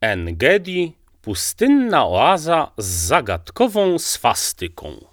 Engedi pustynna oaza z zagadkową swastyką.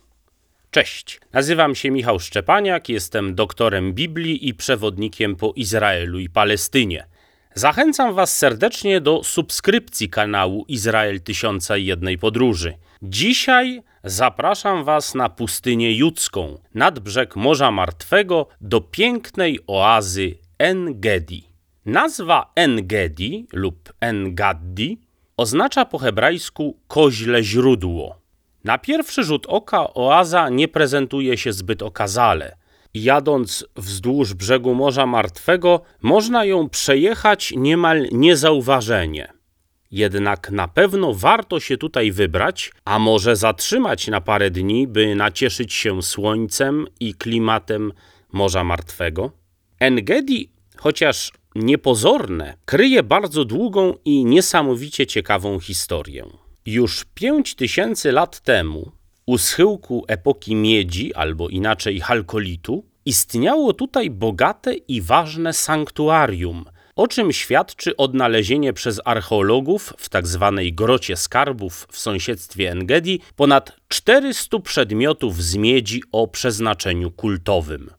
Cześć, nazywam się Michał Szczepaniak, jestem doktorem Biblii i przewodnikiem po Izraelu i Palestynie. Zachęcam Was serdecznie do subskrypcji kanału Izrael Tysiąca i Jednej Podróży. Dzisiaj zapraszam Was na pustynię judzką, nad brzeg Morza Martwego, do pięknej oazy Engedi. Nazwa Engedi lub Engaddi oznacza po hebrajsku koźle źródło. Na pierwszy rzut oka oaza nie prezentuje się zbyt okazale. Jadąc wzdłuż brzegu Morza Martwego, można ją przejechać niemal niezauważenie. Jednak na pewno warto się tutaj wybrać, a może zatrzymać na parę dni, by nacieszyć się słońcem i klimatem Morza Martwego. Engedi, chociaż niepozorne, kryje bardzo długą i niesamowicie ciekawą historię. Już pięć tysięcy lat temu, u schyłku epoki miedzi, albo inaczej halkolitu, istniało tutaj bogate i ważne sanktuarium, o czym świadczy odnalezienie przez archeologów w tzw. Tak grocie skarbów w sąsiedztwie Engedi ponad 400 przedmiotów z miedzi o przeznaczeniu kultowym.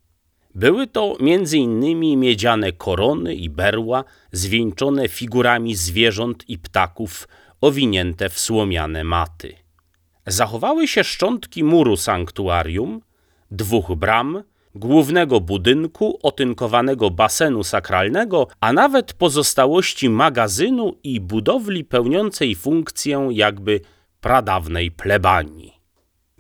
Były to m.in. miedziane korony i berła zwieńczone figurami zwierząt i ptaków owinięte w słomiane maty. Zachowały się szczątki muru sanktuarium, dwóch bram, głównego budynku, otynkowanego basenu sakralnego, a nawet pozostałości magazynu i budowli pełniącej funkcję jakby pradawnej plebanii.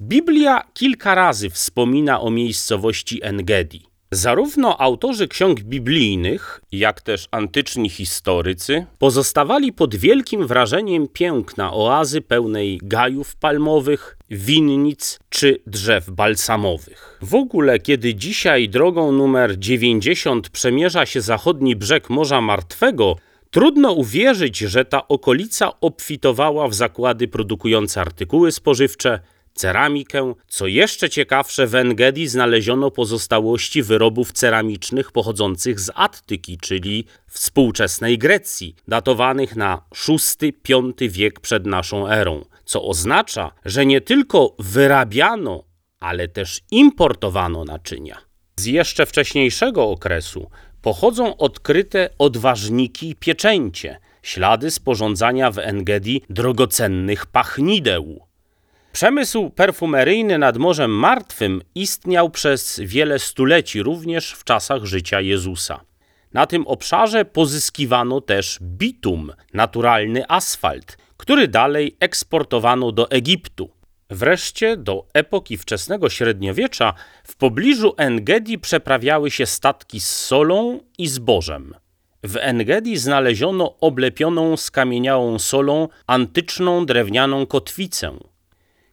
Biblia kilka razy wspomina o miejscowości Engedi. Zarówno autorzy ksiąg biblijnych, jak też antyczni historycy pozostawali pod wielkim wrażeniem piękna oazy pełnej gajów palmowych, winnic czy drzew balsamowych. W ogóle, kiedy dzisiaj drogą numer 90 przemierza się zachodni brzeg Morza Martwego, Trudno uwierzyć, że ta okolica obfitowała w zakłady produkujące artykuły spożywcze, ceramikę. Co jeszcze ciekawsze, w Engedi znaleziono pozostałości wyrobów ceramicznych pochodzących z Attyki, czyli współczesnej Grecji, datowanych na VI-V wiek przed naszą erą, co oznacza, że nie tylko wyrabiano, ale też importowano naczynia. Z jeszcze wcześniejszego okresu pochodzą odkryte odważniki i pieczęcie, ślady sporządzania w Engedi drogocennych pachnideł. Przemysł perfumeryjny nad Morzem Martwym istniał przez wiele stuleci, również w czasach życia Jezusa. Na tym obszarze pozyskiwano też bitum, naturalny asfalt, który dalej eksportowano do Egiptu. Wreszcie do epoki wczesnego średniowiecza w pobliżu Engedi przeprawiały się statki z solą i zbożem. W Engedi znaleziono oblepioną skamieniałą solą antyczną drewnianą kotwicę.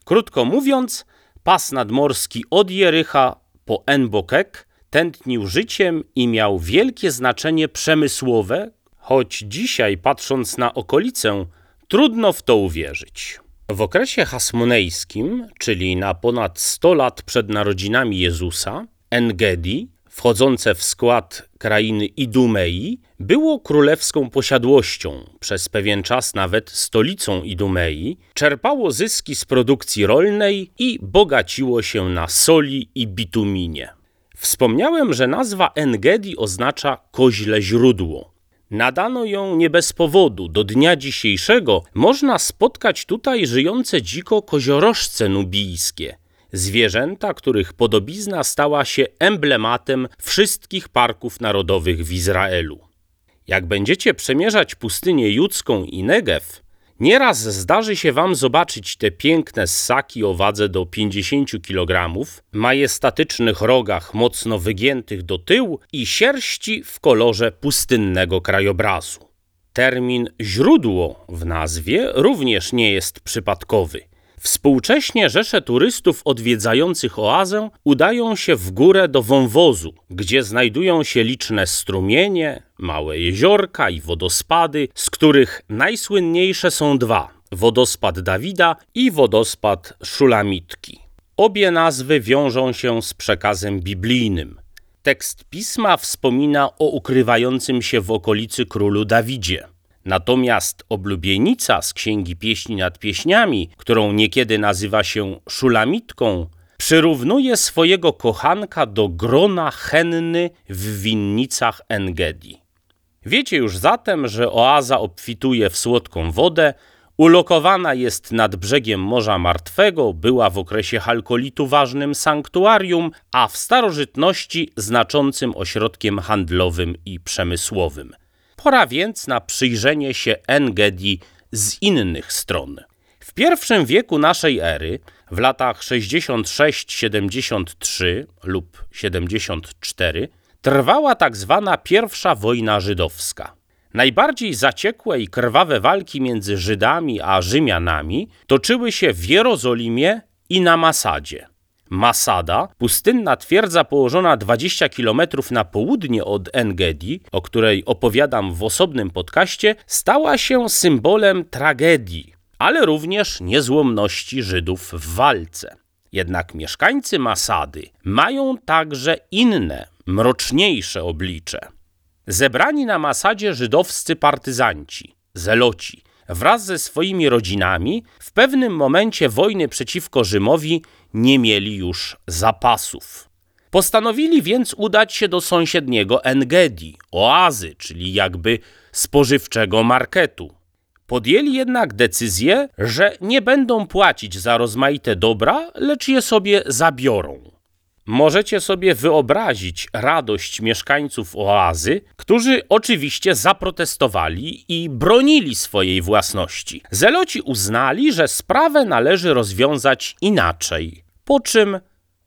Krótko mówiąc, pas nadmorski od Jericha po Enbokek tętnił życiem i miał wielkie znaczenie przemysłowe, choć dzisiaj patrząc na okolicę, trudno w to uwierzyć. W okresie hasmonejskim, czyli na ponad 100 lat przed narodzinami Jezusa, Engedi wchodzące w skład krainy Idumei, było królewską posiadłością, przez pewien czas nawet stolicą Idumei, czerpało zyski z produkcji rolnej i bogaciło się na soli i bituminie. Wspomniałem, że nazwa Engedi oznacza koźle źródło. Nadano ją nie bez powodu. Do dnia dzisiejszego można spotkać tutaj żyjące dziko koziorożce nubijskie – zwierzęta, których podobizna stała się emblematem wszystkich parków narodowych w Izraelu. Jak będziecie przemierzać pustynię judzką i Negew, nieraz zdarzy się wam zobaczyć te piękne ssaki o wadze do 50 kg, majestatycznych rogach mocno wygiętych do tyłu i sierści w kolorze pustynnego krajobrazu. Termin źródło w nazwie również nie jest przypadkowy – Współcześnie rzesze turystów odwiedzających oazę udają się w górę do wąwozu, gdzie znajdują się liczne strumienie, małe jeziorka i wodospady, z których najsłynniejsze są dwa: wodospad Dawida i wodospad Szulamitki. Obie nazwy wiążą się z przekazem biblijnym. Tekst pisma wspomina o ukrywającym się w okolicy królu Dawidzie. Natomiast oblubienica z Księgi Pieśni nad Pieśniami, którą niekiedy nazywa się szulamitką, przyrównuje swojego kochanka do grona henny w winnicach Engedi. Wiecie już zatem, że oaza obfituje w słodką wodę, ulokowana jest nad brzegiem Morza Martwego, była w okresie halkolitu ważnym sanktuarium, a w starożytności znaczącym ośrodkiem handlowym i przemysłowym. Pora więc na przyjrzenie się Engedi z innych stron. W pierwszym wieku naszej ery, w latach 66-73 lub 74, trwała tak zwana pierwsza wojna żydowska. Najbardziej zaciekłe i krwawe walki między Żydami a Rzymianami toczyły się w Jerozolimie i na Masadzie. Masada, pustynna twierdza położona 20 km na południe od Engedi, o której opowiadam w osobnym podcaście, stała się symbolem tragedii, ale również niezłomności Żydów w walce. Jednak mieszkańcy Masady mają także inne, mroczniejsze oblicze. Zebrani na Masadzie żydowscy partyzanci, zeloci, wraz ze swoimi rodzinami w pewnym momencie wojny przeciwko Rzymowi nie mieli już zapasów. Postanowili więc udać się do sąsiedniego Engedi, oazy, czyli jakby spożywczego marketu. Podjęli jednak decyzję, że nie będą płacić za rozmaite dobra, lecz je sobie zabiorą. Możecie sobie wyobrazić radość mieszkańców oazy, którzy oczywiście zaprotestowali i bronili swojej własności. Zeloci uznali, że sprawę należy rozwiązać inaczej, po czym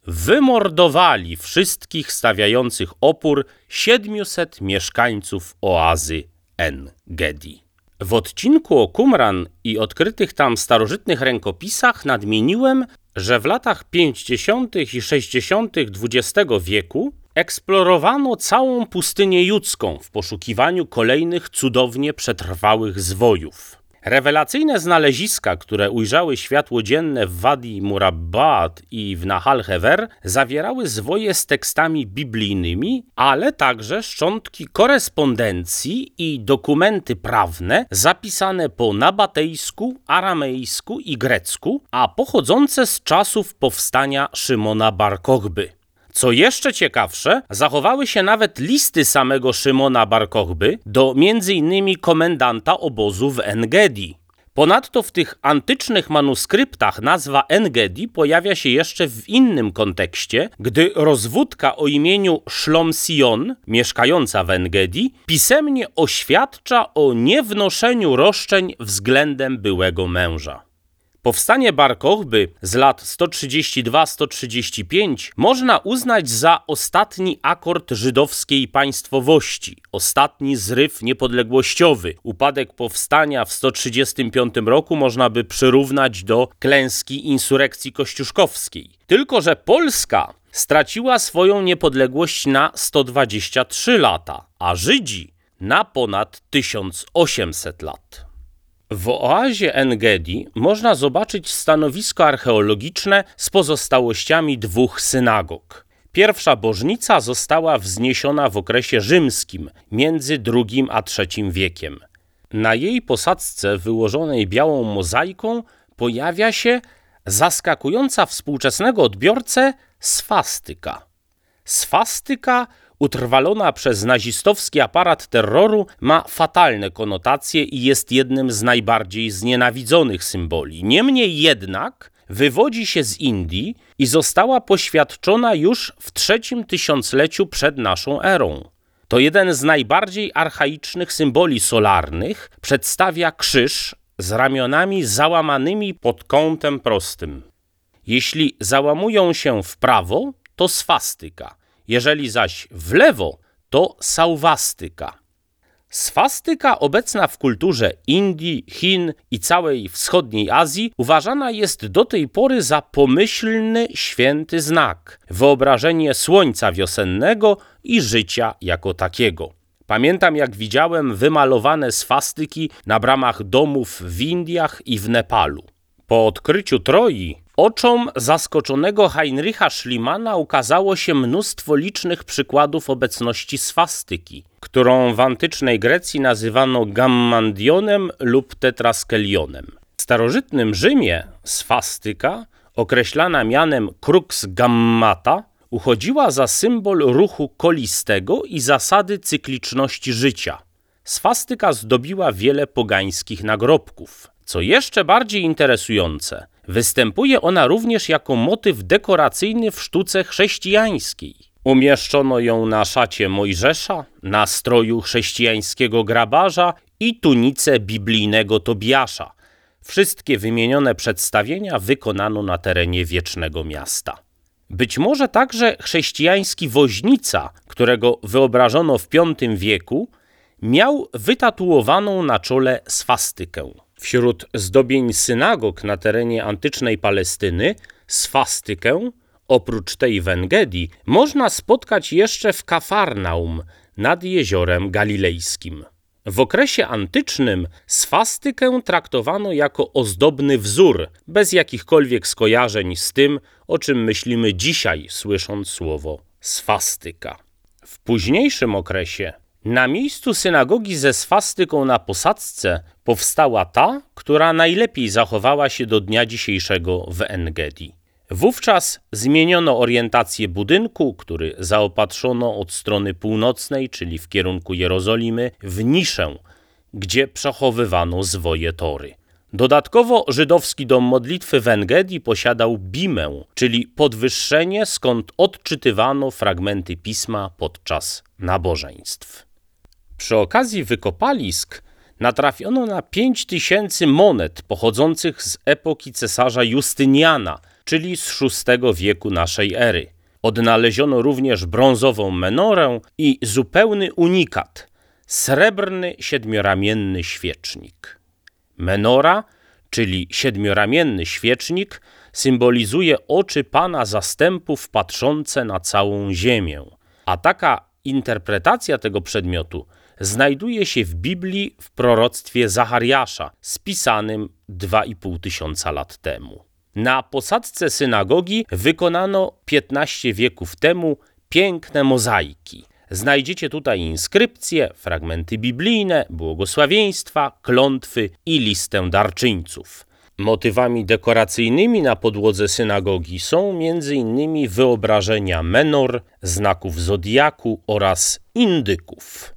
wymordowali wszystkich stawiających opór 700 mieszkańców oazy En-Gedi. W odcinku o Qumran i odkrytych tam starożytnych rękopisach nadmieniłem, że w latach 50. i 60. XX wieku eksplorowano całą pustynię judzką w poszukiwaniu kolejnych cudownie przetrwałych zwojów. Rewelacyjne znaleziska, które ujrzały światło dzienne w Wadi Murabbaat i w Nahal Hever, zawierały zwoje z tekstami biblijnymi, ale także szczątki korespondencji i dokumenty prawne zapisane po nabatejsku, aramejsku i grecku, a pochodzące z czasów powstania Szymona Bar Kochby. Co jeszcze ciekawsze, zachowały się nawet listy samego Szymona Barkochby do m.in. komendanta obozu w Engedi. Ponadto w tych antycznych manuskryptach nazwa Engedi pojawia się jeszcze w innym kontekście, gdy rozwódka o imieniu Shlomsion, mieszkająca w Engedi, pisemnie oświadcza o niewnoszeniu roszczeń względem byłego męża. Powstanie Bar Kochby z lat 132-135 można uznać za ostatni akord żydowskiej państwowości, ostatni zryw niepodległościowy. Upadek powstania w 135 roku można by przyrównać do klęski insurekcji kościuszkowskiej. Tylko, że Polska straciła swoją niepodległość na 123 lata, a Żydzi na ponad 1800 lat. W oazie Engedi można zobaczyć stanowisko archeologiczne z pozostałościami dwóch synagog. Pierwsza bożnica została wzniesiona w okresie rzymskim między II a III wiekiem. Na jej posadzce wyłożonej białą mozaiką pojawia się zaskakująca współczesnego odbiorcę swastyka. Swastyka utrwalona przez nazistowski aparat terroru ma fatalne konotacje i jest jednym z najbardziej znienawidzonych symboli. Niemniej jednak wywodzi się z Indii i została poświadczona już w trzecim tysiącleciu przed naszą erą. To jeden z najbardziej archaicznych symboli solarnych, przedstawia krzyż z ramionami załamanymi pod kątem prostym. Jeśli załamują się w prawo, to swastyka – jeżeli zaś w lewo to sauwastyka. Swastyka obecna w kulturze Indii, Chin i całej wschodniej Azji uważana jest do tej pory za pomyślny święty znak, wyobrażenie słońca wiosennego i życia jako takiego. Pamiętam, jak widziałem wymalowane swastyki na bramach domów w Indiach i w Nepalu. Po odkryciu Troi Oczom zaskoczonego Heinricha Schliemana ukazało się mnóstwo licznych przykładów obecności swastyki, którą w antycznej Grecji nazywano gammandionem lub tetraskelionem. W starożytnym Rzymie swastyka, określana mianem crux gammata, uchodziła za symbol ruchu kolistego i zasady cykliczności życia. Swastyka zdobiła wiele pogańskich nagrobków. Co jeszcze bardziej interesujące, występuje ona również jako motyw dekoracyjny w sztuce chrześcijańskiej. Umieszczono ją na szacie Mojżesza, na stroju chrześcijańskiego grabarza i tunice biblijnego Tobiasza. Wszystkie wymienione przedstawienia wykonano na terenie wiecznego miasta. Być może także chrześcijański woźnica, którego wyobrażono w V wieku, miał wytatuowaną na czole swastykę. Wśród zdobień synagog na terenie antycznej Palestyny swastykę, oprócz tej w Engedi, można spotkać jeszcze w Kafarnaum nad jeziorem galilejskim. W okresie antycznym swastykę traktowano jako ozdobny wzór, bez jakichkolwiek skojarzeń z tym, o czym myślimy dzisiaj, słysząc słowo swastyka. W późniejszym okresie na miejscu synagogi ze swastyką na posadzce powstała ta, która najlepiej zachowała się do dnia dzisiejszego w Engedi. Wówczas zmieniono orientację budynku, który zaopatrzono od strony północnej, czyli w kierunku Jerozolimy, w niszę, gdzie przechowywano zwoje tory. Dodatkowo żydowski dom modlitwy w Engedi posiadał bimę, czyli podwyższenie, skąd odczytywano fragmenty pisma podczas nabożeństw. Przy okazji wykopalisk natrafiono na 5000 monet pochodzących z epoki cesarza Justyniana, czyli z VI wieku naszej ery. Odnaleziono również brązową menorę i zupełny unikat srebrny siedmioramienny świecznik. Menora, czyli siedmioramienny świecznik, symbolizuje oczy Pana zastępów patrzące na całą ziemię. A taka interpretacja tego przedmiotu znajduje się w Biblii w proroctwie Zachariasza, spisanym 2,5 tysiąca lat temu. Na posadzce synagogi wykonano 15 wieków temu piękne mozaiki. Znajdziecie tutaj inskrypcje, fragmenty biblijne, błogosławieństwa, klątwy i listę darczyńców. Motywami dekoracyjnymi na podłodze synagogi są m.in. wyobrażenia menor, znaków zodiaku oraz indyków.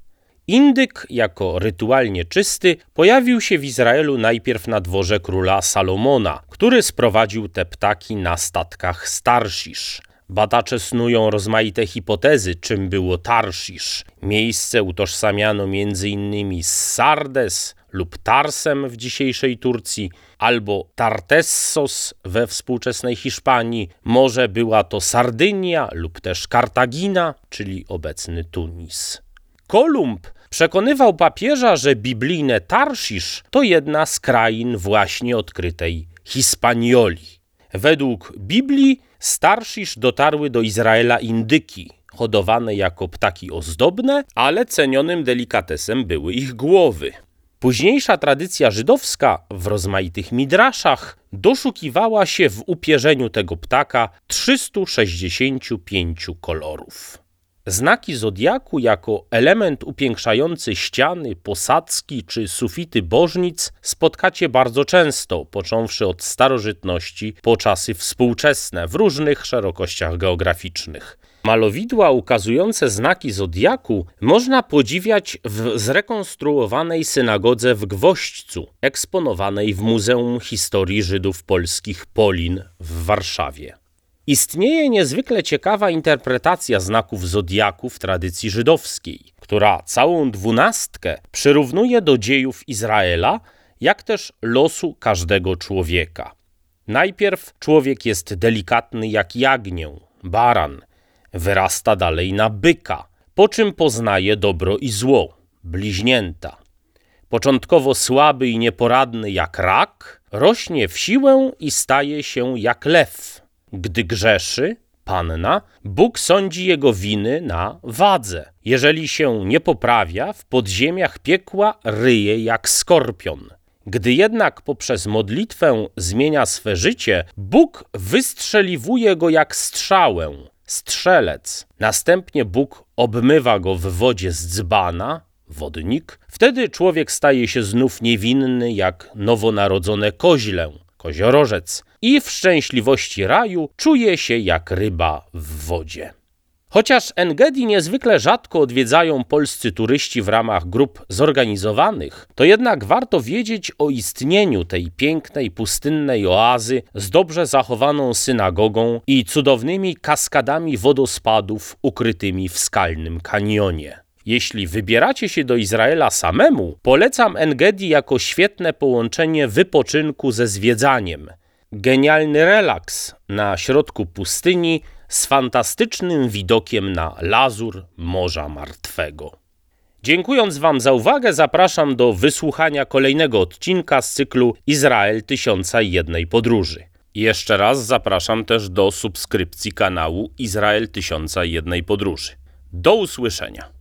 Indyk, jako rytualnie czysty, pojawił się w Izraelu najpierw na dworze króla Salomona, który sprowadził te ptaki na statkach Starszisz. Badacze snują rozmaite hipotezy, czym było Tarszisz. Miejsce utożsamiano m.in. z Sardes lub Tarsem w dzisiejszej Turcji, albo Tartessos we współczesnej Hiszpanii. Może była to Sardynia lub też Kartagina, czyli obecny Tunis. Kolumb Przekonywał papieża, że biblijne Tarszisz to jedna z krain właśnie odkrytej Hispanioli. Według Biblii z Tarszisz dotarły do Izraela indyki, hodowane jako ptaki ozdobne, ale cenionym delikatesem były ich głowy. Późniejsza tradycja żydowska w rozmaitych midraszach doszukiwała się w upierzeniu tego ptaka 365 kolorów. Znaki zodiaku jako element upiększający ściany, posadzki czy sufity bożnic spotkacie bardzo często, począwszy od starożytności po czasy współczesne w różnych szerokościach geograficznych. Malowidła ukazujące znaki zodiaku można podziwiać w zrekonstruowanej synagodze w Gwoźdźcu, eksponowanej w Muzeum Historii Żydów Polskich Polin w Warszawie. Istnieje niezwykle ciekawa interpretacja znaków zodiaku w tradycji żydowskiej, która całą dwunastkę przyrównuje do dziejów Izraela, jak też losu każdego człowieka. Najpierw człowiek jest delikatny jak jagnię, baran, wyrasta dalej na byka, po czym poznaje dobro i zło, bliźnięta. Początkowo słaby i nieporadny jak rak, rośnie w siłę i staje się jak lew gdy grzeszy, panna, Bóg sądzi jego winy na wadze. Jeżeli się nie poprawia, w podziemiach piekła ryje jak skorpion. Gdy jednak poprzez modlitwę zmienia swe życie, Bóg wystrzeliwuje go jak strzałę, strzelec. Następnie Bóg obmywa go w wodzie z dzbana, wodnik. Wtedy człowiek staje się znów niewinny jak nowonarodzone koźlę, koziorożec i w szczęśliwości raju czuje się jak ryba w wodzie. Chociaż Engedi niezwykle rzadko odwiedzają polscy turyści w ramach grup zorganizowanych, to jednak warto wiedzieć o istnieniu tej pięknej, pustynnej oazy z dobrze zachowaną synagogą i cudownymi kaskadami wodospadów ukrytymi w skalnym kanionie. Jeśli wybieracie się do Izraela samemu, polecam Engedi jako świetne połączenie wypoczynku ze zwiedzaniem. Genialny relaks na środku pustyni z fantastycznym widokiem na lazur Morza Martwego. Dziękując Wam za uwagę, zapraszam do wysłuchania kolejnego odcinka z cyklu Izrael Tysiąca i Jednej Podróży. Jeszcze raz zapraszam też do subskrypcji kanału Izrael Tysiąca i Jednej Podróży. Do usłyszenia.